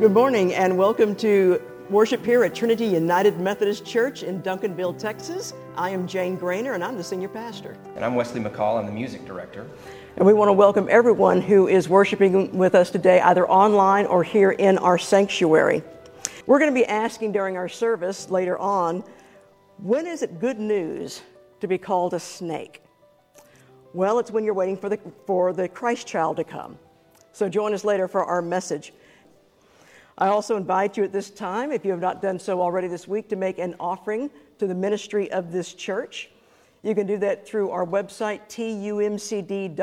Good morning and welcome to worship here at Trinity United Methodist Church in Duncanville, Texas. I am Jane Grainer and I'm the senior pastor. And I'm Wesley McCall, I'm the music director. And we want to welcome everyone who is worshiping with us today, either online or here in our sanctuary. We're going to be asking during our service later on when is it good news to be called a snake? Well, it's when you're waiting for the, for the Christ child to come. So join us later for our message. I also invite you at this time, if you have not done so already this week, to make an offering to the ministry of this church. You can do that through our website, tumcd.org,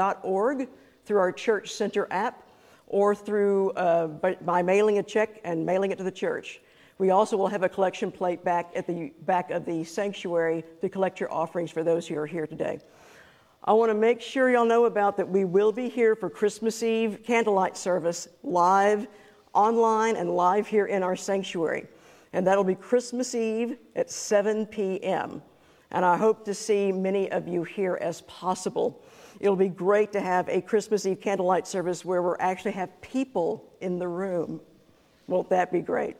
through our Church Center app, or through uh, by, by mailing a check and mailing it to the church. We also will have a collection plate back at the back of the sanctuary to collect your offerings for those who are here today. I want to make sure y'all know about that we will be here for Christmas Eve candlelight service live online and live here in our sanctuary. And that'll be Christmas Eve at 7 p.m. And I hope to see many of you here as possible. It'll be great to have a Christmas Eve candlelight service where we actually have people in the room. Won't that be great?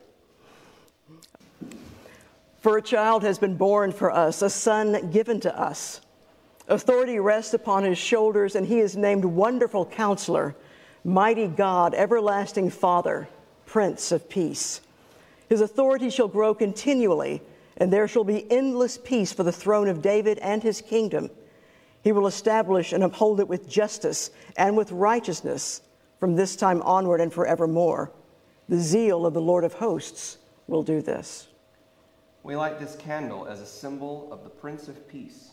For a child has been born for us, a son given to us. Authority rests upon his shoulders, and he is named Wonderful Counselor Mighty God, everlasting Father, Prince of Peace. His authority shall grow continually, and there shall be endless peace for the throne of David and his kingdom. He will establish and uphold it with justice and with righteousness from this time onward and forevermore. The zeal of the Lord of hosts will do this. We light this candle as a symbol of the Prince of Peace.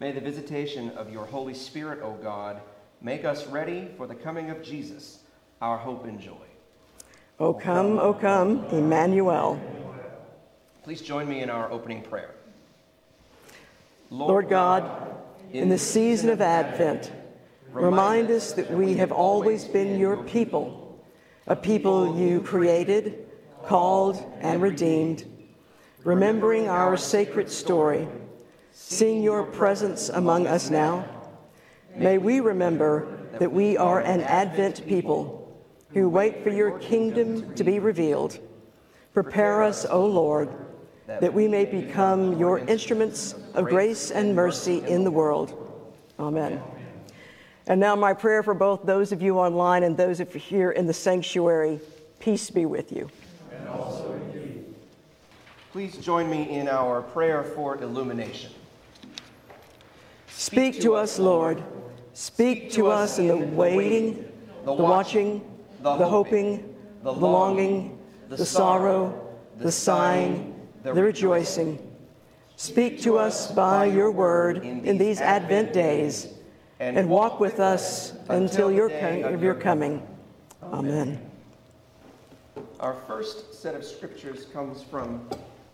May the visitation of your Holy Spirit, O God, make us ready for the coming of Jesus, our hope and joy. O come, O come, Emmanuel. Please join me in our opening prayer. Lord God, in the season of Advent, remind us that we have always been your people, a people you created, called, and redeemed. Remembering our sacred story, seeing your presence among us now, may we remember that we are an Advent people who wait for your kingdom to be revealed. Prepare us, O Lord, that we may become your instruments of grace and mercy in the world. Amen. And now, my prayer for both those of you online and those of you here in the sanctuary peace be with you. And also. Please join me in our prayer for illumination. Speak to us, Lord. Speak to us in the waiting, the watching, the hoping, the longing, the sorrow, the sighing, the rejoicing. Speak to us by your word in these Advent days and walk with us until your, of your coming. Amen. Our first set of scriptures comes from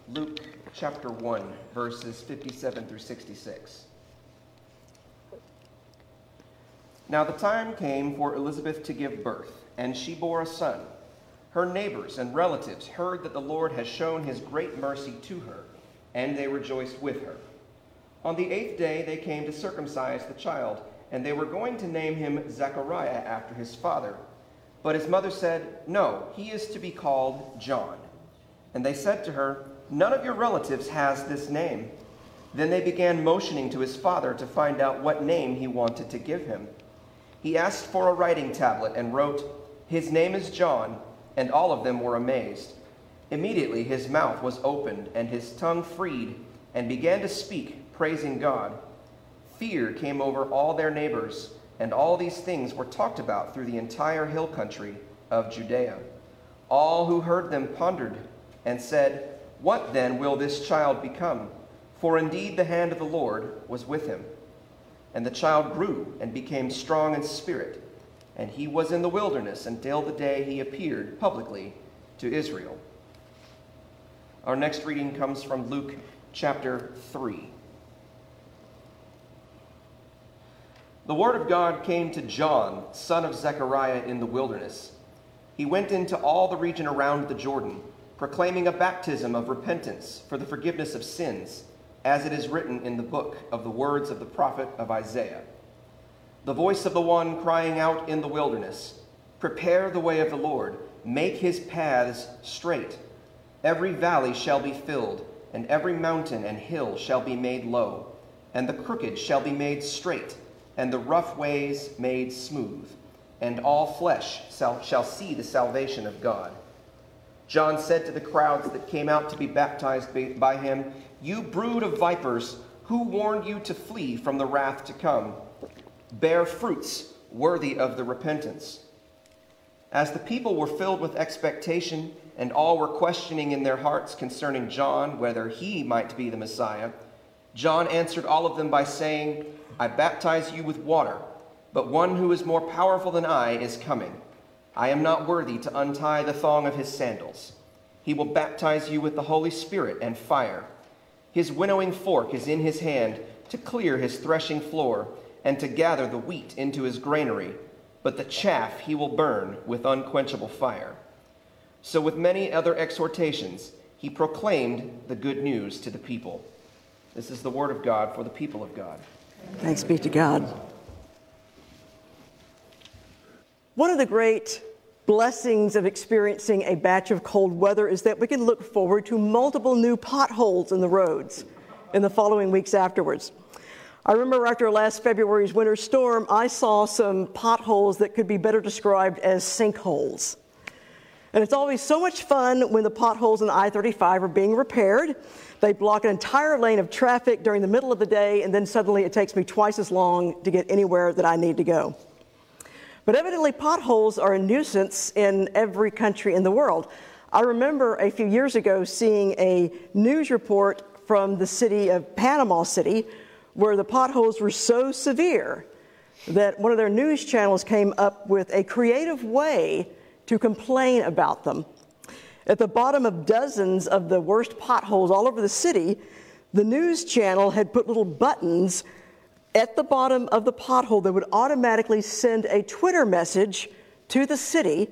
Luke chapter 1, verses 57 through 66. Now the time came for Elizabeth to give birth, and she bore a son. Her neighbors and relatives heard that the Lord had shown his great mercy to her, and they rejoiced with her. On the eighth day they came to circumcise the child, and they were going to name him Zechariah after his father. But his mother said, No, he is to be called John. And they said to her, None of your relatives has this name. Then they began motioning to his father to find out what name he wanted to give him he asked for a writing tablet and wrote, His name is John, and all of them were amazed. Immediately his mouth was opened and his tongue freed, and began to speak, praising God. Fear came over all their neighbors, and all these things were talked about through the entire hill country of Judea. All who heard them pondered and said, What then will this child become? For indeed the hand of the Lord was with him. And the child grew and became strong in spirit, and he was in the wilderness until the day he appeared publicly to Israel. Our next reading comes from Luke chapter 3. The word of God came to John, son of Zechariah, in the wilderness. He went into all the region around the Jordan, proclaiming a baptism of repentance for the forgiveness of sins, as it is written in the book of the words of the prophet of Isaiah. The voice of the one crying out in the wilderness, Prepare the way of the Lord, make his paths straight. Every valley shall be filled, and every mountain and hill shall be made low, and the crooked shall be made straight, and the rough ways made smooth, and all flesh shall, shall see the salvation of God. John said to the crowds that came out to be baptized by him, You brood of vipers, who warned you to flee from the wrath to come? Bear fruits worthy of the repentance. As the people were filled with expectation, and all were questioning in their hearts concerning John whether he might be the Messiah, John answered all of them by saying, I baptize you with water, but one who is more powerful than I is coming. I am not worthy to untie the thong of his sandals. He will baptize you with the Holy Spirit and fire. His winnowing fork is in his hand to clear his threshing floor and to gather the wheat into his granary but the chaff he will burn with unquenchable fire. So, with many other exhortations, he proclaimed the good news to the people. This is the word of God for the people of God. Thanks be to God. One of the great blessings of experiencing a batch of cold weather is that we can look forward to multiple new potholes in the roads in the following weeks afterwards. I remember after last February's winter storm, I saw some potholes that could be better described as sinkholes. And it's always so much fun when the potholes in I 35 are being repaired. They block an entire lane of traffic during the middle of the day, and then suddenly it takes me twice as long to get anywhere that I need to go. But evidently, potholes are a nuisance in every country in the world. I remember a few years ago seeing a news report from the city of Panama City where the potholes were so severe that one of their news channels came up with a creative way to complain about them. At the bottom of dozens of the worst potholes all over the city, the news channel had put little buttons at the bottom of the pothole that would automatically send a Twitter message to the city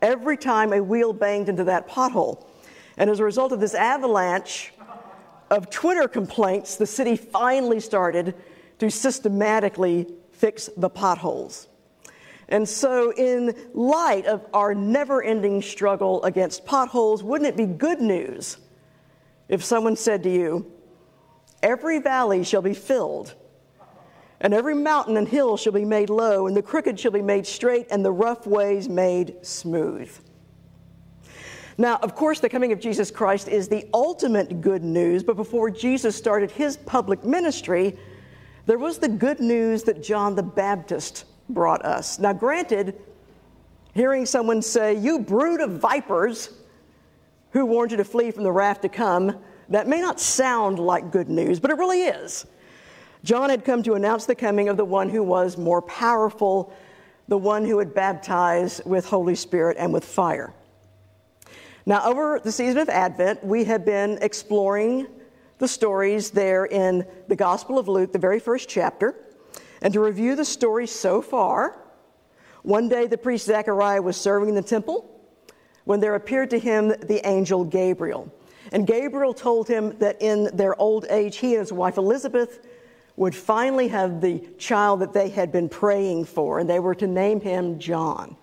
every time a wheel banged into that pothole. And as a result of this avalanche of Twitter complaints, the city finally started to systematically fix the potholes. And so, in light of our never ending struggle against potholes, wouldn't it be good news if someone said to you, Every valley shall be filled, and every mountain and hill shall be made low, and the crooked shall be made straight, and the rough ways made smooth? Now, of course, the coming of Jesus Christ is the ultimate good news, but before Jesus started his public ministry, there was the good news that John the Baptist brought us. Now, granted, hearing someone say, You brood of vipers, who warned you to flee from the wrath to come, that may not sound like good news, but it really is. John had come to announce the coming of the one who was more powerful, the one who would baptize with Holy Spirit and with fire. Now, over the season of Advent, we have been exploring the stories there in the Gospel of Luke, the very first chapter. And to review the story so far, one day the priest Zechariah was serving in the temple when there appeared to him the angel Gabriel. And Gabriel told him that in their old age, he and his wife Elizabeth would finally have the child that they had been praying for, and they were to name him John.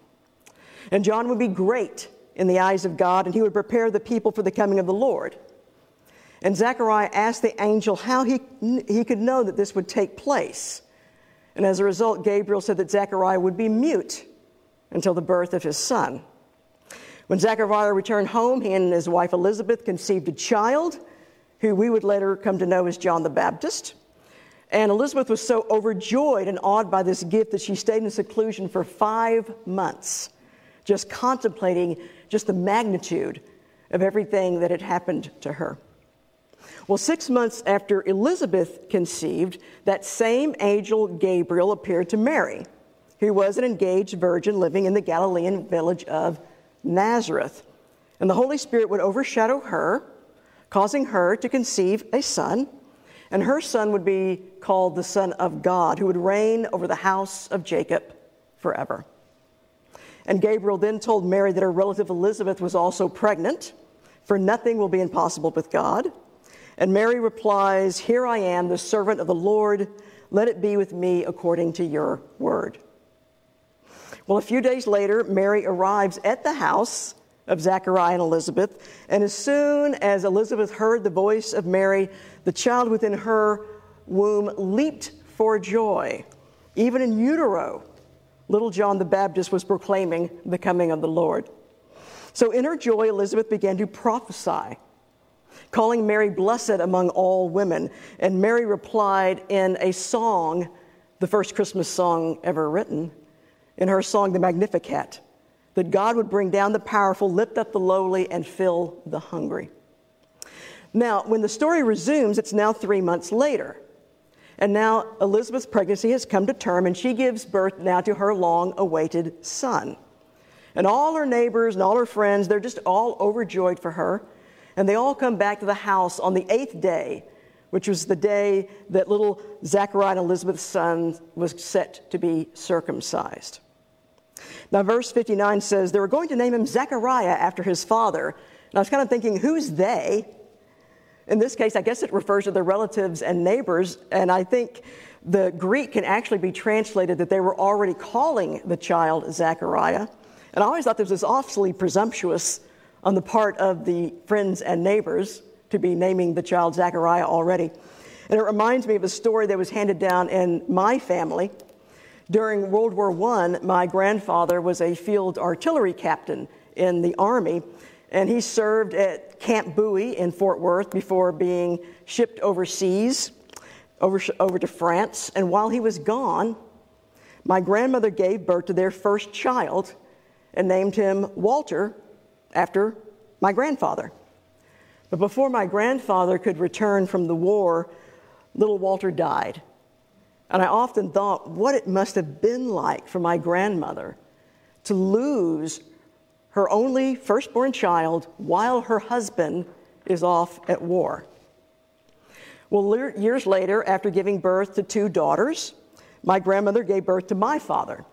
And John would be great in the eyes of God, and he would prepare the people for the coming of the Lord. And Zechariah asked the angel how he, he could know that this would take place. And as a result, Gabriel said that Zechariah would be mute until the birth of his son. When Zechariah returned home, he and his wife Elizabeth conceived a child who we would later come to know as John the Baptist. And Elizabeth was so overjoyed and awed by this gift that she stayed in seclusion for five months, just contemplating just the magnitude of everything that had happened to her. Well, six months after Elizabeth conceived, that same angel Gabriel appeared to Mary, who was an engaged virgin living in the Galilean village of Nazareth. And the Holy Spirit would overshadow her, causing her to conceive a son. And her son would be called the Son of God, who would reign over the house of Jacob forever. And Gabriel then told Mary that her relative Elizabeth was also pregnant. for nothing will be impossible with God. And Mary replies, Here I am, the servant of the Lord. Let it be with me according to your word. Well, a few days later, Mary arrives at the house of Zachariah and Elizabeth. And as soon as Elizabeth heard the voice of Mary, the child within her womb leaped for joy. Even in utero, little John the Baptist was proclaiming the coming of the Lord. So in her joy, Elizabeth began to prophesy, calling Mary blessed among all women. And Mary replied in a song, the first Christmas song ever written, in her song, the Magnificat, that God would bring down the powerful, lift up the lowly, and fill the hungry. Now, when the story resumes, it's now three months later. And now Elizabeth's pregnancy has come to term, and she gives birth now to her long awaited son. And all her neighbors and all her friends, they're just all overjoyed for her. And they all come back to the house on the eighth day, which was the day that little Zachariah and Elizabeth's son was set to be circumcised. Now, verse 59 says they were going to name him Zechariah after his father. And I was kind of thinking, who's they? In this case, I guess it refers to their relatives and neighbors. And I think the Greek can actually be translated that they were already calling the child Zechariah. And I always thought this was awfully presumptuous on the part of the friends and neighbors to be naming the child Zechariah already. And it reminds me of a story that was handed down in my family. During World War I, my grandfather was a field artillery captain in the Army, and he served at Camp Bowie in Fort Worth before being shipped overseas, over, over to France. And while he was gone, my grandmother gave birth to their first child, and named him Walter after my grandfather. But before my grandfather could return from the war, little Walter died. And I often thought what it must have been like for my grandmother to lose her only firstborn child while her husband is off at war. Well, years later, after giving birth to two daughters, my grandmother gave birth to my father.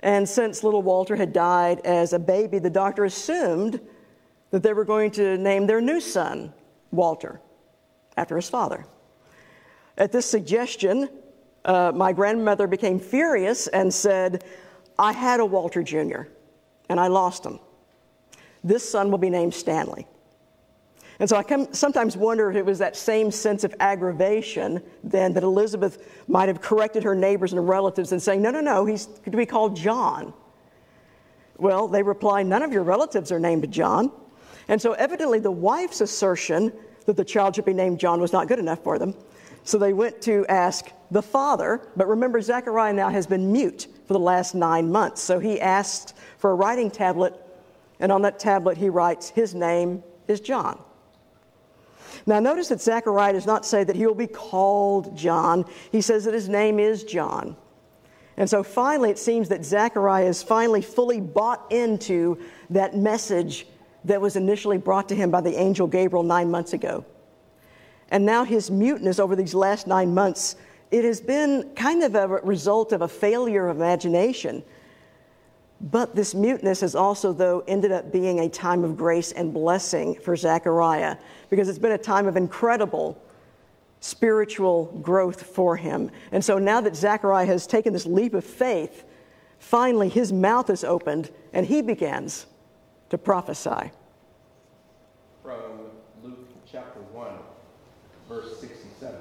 And since little Walter had died as a baby, the doctor assumed that they were going to name their new son Walter, after his father. At this suggestion, uh, my grandmother became furious and said, I had a Walter Jr., and I lost him. This son will be named Stanley. And so I come, sometimes wonder if it was that same sense of aggravation then that Elizabeth might have corrected her neighbors and relatives and saying, no, no, no, he's to be called John. Well, they reply, none of your relatives are named John. And so evidently the wife's assertion that the child should be named John was not good enough for them. So they went to ask the father, but remember, Zechariah now has been mute for the last nine months. So he asked for a writing tablet, and on that tablet he writes, His name is John. Now, notice that Zechariah does not say that he will be called John. He says that his name is John. And so finally, it seems that Zechariah is finally fully bought into that message that was initially brought to him by the angel Gabriel nine months ago. And now his muteness over these last nine months, it has been kind of a result of a failure of imagination. But this muteness has also, though, ended up being a time of grace and blessing for Zechariah because it's been a time of incredible spiritual growth for him. And so now that Zechariah has taken this leap of faith, finally his mouth is opened and he begins to prophesy. From Luke chapter 1, verse 67.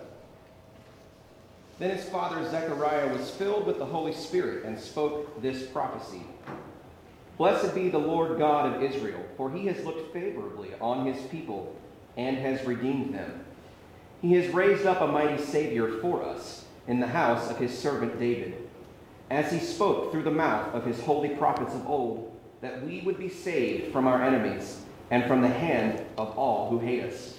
Then his father Zechariah was filled with the Holy Spirit and spoke this prophecy. Blessed be the Lord God of Israel, for he has looked favorably on his people and has redeemed them. He has raised up a mighty Savior for us in the house of his servant David, as he spoke through the mouth of his holy prophets of old, that we would be saved from our enemies and from the hand of all who hate us.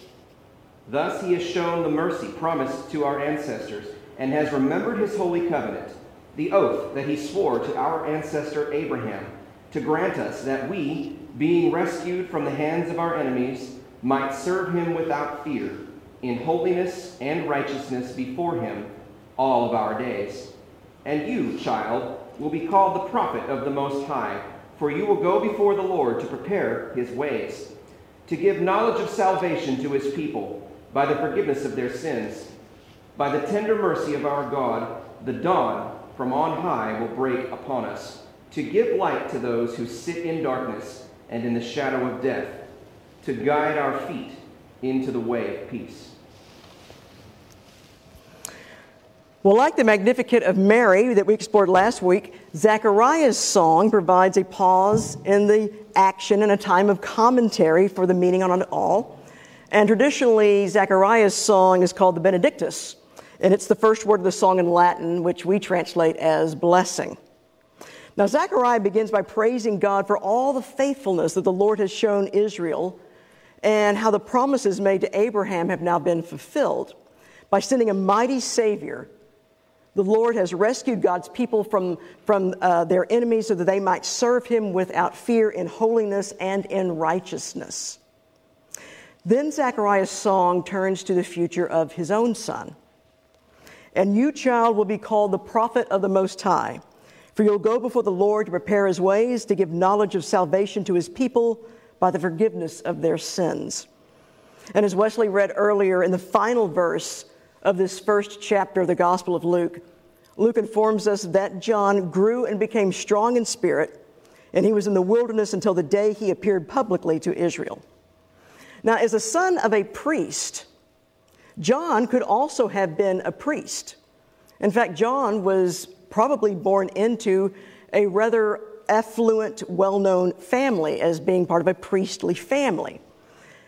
Thus he has shown the mercy promised to our ancestors and has remembered his holy covenant, the oath that he swore to our ancestor Abraham, to grant us that we, being rescued from the hands of our enemies, might serve him without fear, in holiness and righteousness before him all of our days. And you, child, will be called the prophet of the Most High, for you will go before the Lord to prepare his ways, to give knowledge of salvation to his people by the forgiveness of their sins. By the tender mercy of our God, the dawn from on high will break upon us, to give light to those who sit in darkness and in the shadow of death, to guide our feet into the way of peace. Well, like the Magnificat of Mary that we explored last week, Zechariah's song provides a pause in the action and a time of commentary for the meaning on it all. And traditionally, Zechariah's song is called the Benedictus, and it's the first word of the song in Latin, which we translate as blessing. Now, Zechariah begins by praising God for all the faithfulness that the Lord has shown Israel and how the promises made to Abraham have now been fulfilled by sending a mighty Savior the Lord has rescued God's people from, from uh, their enemies so that they might serve him without fear in holiness and in righteousness. Then Zechariah's song turns to the future of his own son. And you, child, will be called the prophet of the Most High, for you'll go before the Lord to prepare his ways, to give knowledge of salvation to his people by the forgiveness of their sins. And as Wesley read earlier in the final verse of this first chapter of the Gospel of Luke, Luke informs us that John grew and became strong in spirit, and he was in the wilderness until the day he appeared publicly to Israel. Now, as a son of a priest, John could also have been a priest. In fact, John was probably born into a rather affluent, well known family as being part of a priestly family.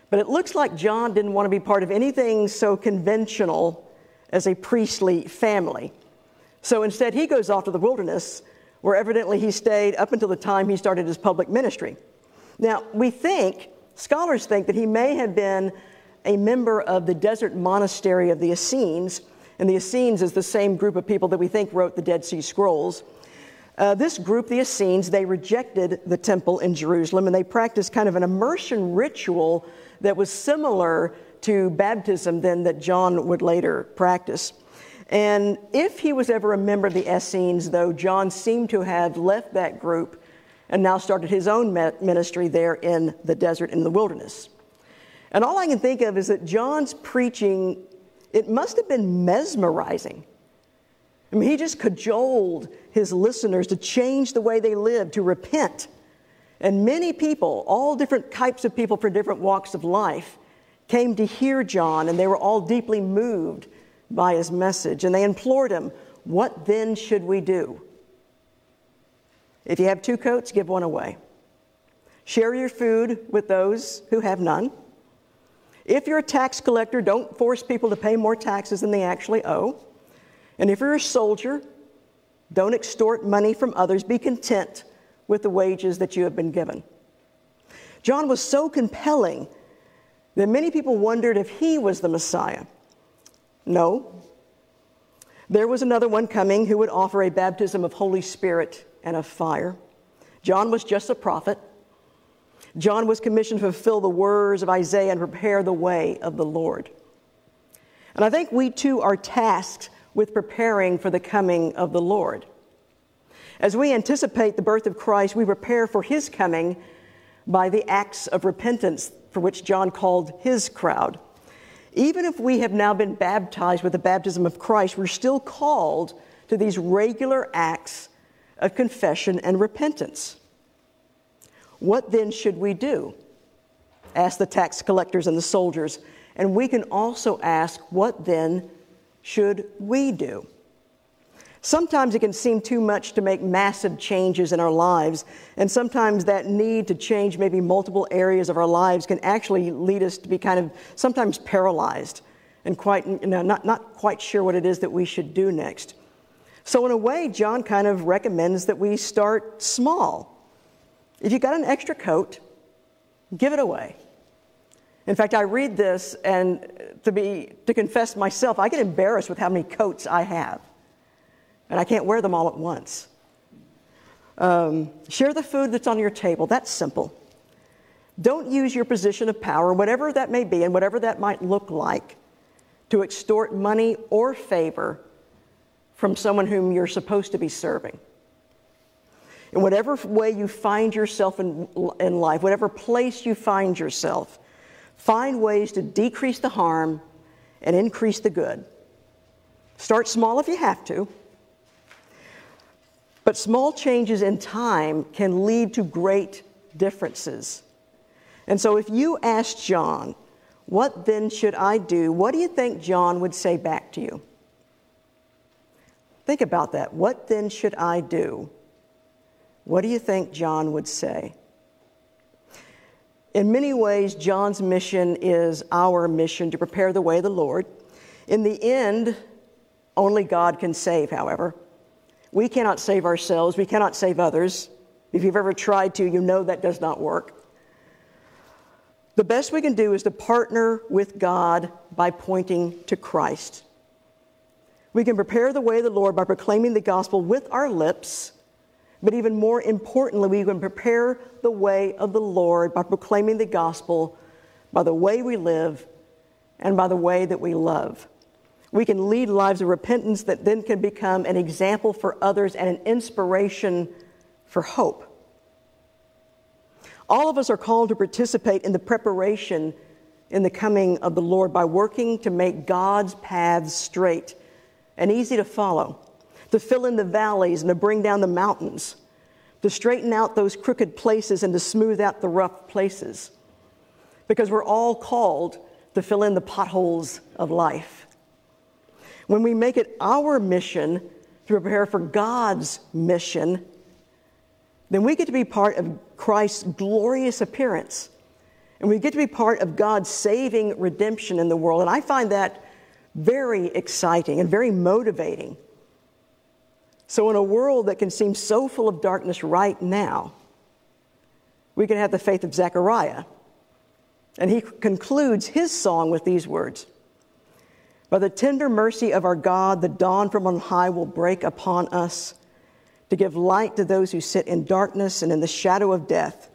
But it looks like John didn't want to be part of anything so conventional as a priestly family. So instead, he goes off to the wilderness, where evidently he stayed up until the time he started his public ministry. Now, we think, scholars think, that he may have been a member of the desert monastery of the Essenes, and the Essenes is the same group of people that we think wrote the Dead Sea Scrolls. Uh, this group, the Essenes, they rejected the temple in Jerusalem and they practiced kind of an immersion ritual that was similar to baptism then that John would later practice. And if he was ever a member of the Essenes, though, John seemed to have left that group and now started his own ministry there in the desert in the wilderness. And all I can think of is that John's preaching, it must have been mesmerizing. I mean, he just cajoled his listeners to change the way they lived, to repent. And many people, all different types of people from different walks of life, came to hear John, and they were all deeply moved by his message. And they implored him, What then should we do? If you have two coats, give one away. Share your food with those who have none. If you're a tax collector, don't force people to pay more taxes than they actually owe. And if you're a soldier, don't extort money from others. Be content with the wages that you have been given. John was so compelling that many people wondered if he was the Messiah. No. There was another one coming who would offer a baptism of Holy Spirit and of fire. John was just a prophet. John was commissioned to fulfill the words of Isaiah and prepare the way of the Lord. And I think we too are tasked with preparing for the coming of the Lord. As we anticipate the birth of Christ, we prepare for his coming by the acts of repentance for which John called his crowd. Even if we have now been baptized with the baptism of Christ, we're still called to these regular acts of confession and repentance. What then should we do? Ask the tax collectors and the soldiers. And we can also ask, what then should we do? Sometimes it can seem too much to make massive changes in our lives, and sometimes that need to change maybe multiple areas of our lives can actually lead us to be kind of sometimes paralyzed and quite, you know, not, not quite sure what it is that we should do next. So, in a way, John kind of recommends that we start small. If you got an extra coat, give it away. In fact, I read this, and to, be, to confess myself, I get embarrassed with how many coats I have and I can't wear them all at once. Um, share the food that's on your table. That's simple. Don't use your position of power, whatever that may be and whatever that might look like, to extort money or favor from someone whom you're supposed to be serving. In whatever way you find yourself in, in life, whatever place you find yourself, Find ways to decrease the harm and increase the good. Start small if you have to. But small changes in time can lead to great differences. And so, if you ask John, What then should I do? What do you think John would say back to you? Think about that. What then should I do? What do you think John would say? In many ways, John's mission is our mission to prepare the way of the Lord. In the end, only God can save, however. We cannot save ourselves, we cannot save others. If you've ever tried to, you know that does not work. The best we can do is to partner with God by pointing to Christ. We can prepare the way of the Lord by proclaiming the gospel with our lips but even more importantly, we can prepare the way of the Lord by proclaiming the gospel by the way we live and by the way that we love. We can lead lives of repentance that then can become an example for others and an inspiration for hope. All of us are called to participate in the preparation in the coming of the Lord by working to make God's paths straight and easy to follow to fill in the valleys and to bring down the mountains, to straighten out those crooked places and to smooth out the rough places. Because we're all called to fill in the potholes of life. When we make it our mission to prepare for God's mission, then we get to be part of Christ's glorious appearance. And we get to be part of God's saving redemption in the world. And I find that very exciting and very motivating. So, in a world that can seem so full of darkness right now, we can have the faith of Zechariah. And he concludes his song with these words By the tender mercy of our God, the dawn from on high will break upon us to give light to those who sit in darkness and in the shadow of death,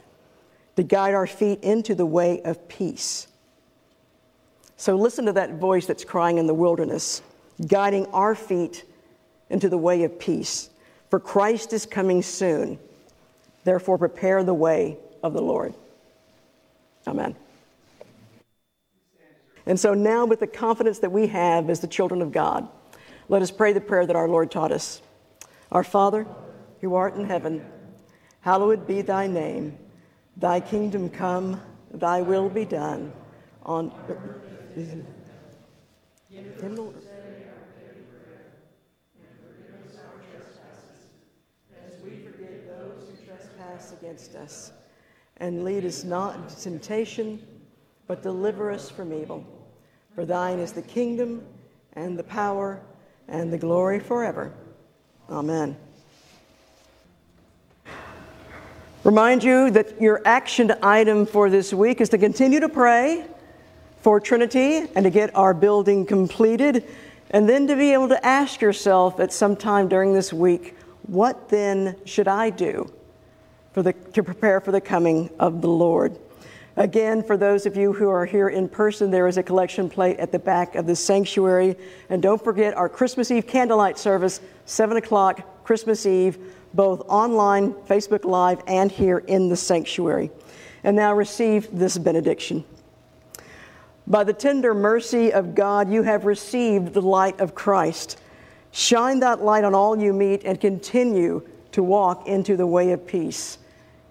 to guide our feet into the way of peace. So, listen to that voice that's crying in the wilderness, guiding our feet into the way of peace. For Christ is coming soon. Therefore, prepare the way of the Lord. Amen. And so now, with the confidence that we have as the children of God, let us pray the prayer that our Lord taught us. Our Father, who art in heaven, hallowed be thy name. Thy kingdom come, thy will be done on earth. Against us. And lead us not into temptation, but deliver us from evil. For thine is the kingdom, and the power, and the glory forever. Amen. Remind you that your action item for this week is to continue to pray for Trinity and to get our building completed, and then to be able to ask yourself at some time during this week, what then should I do? For the, to prepare for the coming of the Lord. Again, for those of you who are here in person, there is a collection plate at the back of the sanctuary. And don't forget our Christmas Eve candlelight service, 7 o'clock Christmas Eve, both online, Facebook Live, and here in the sanctuary. And now receive this benediction. By the tender mercy of God, you have received the light of Christ. Shine that light on all you meet and continue to walk into the way of peace.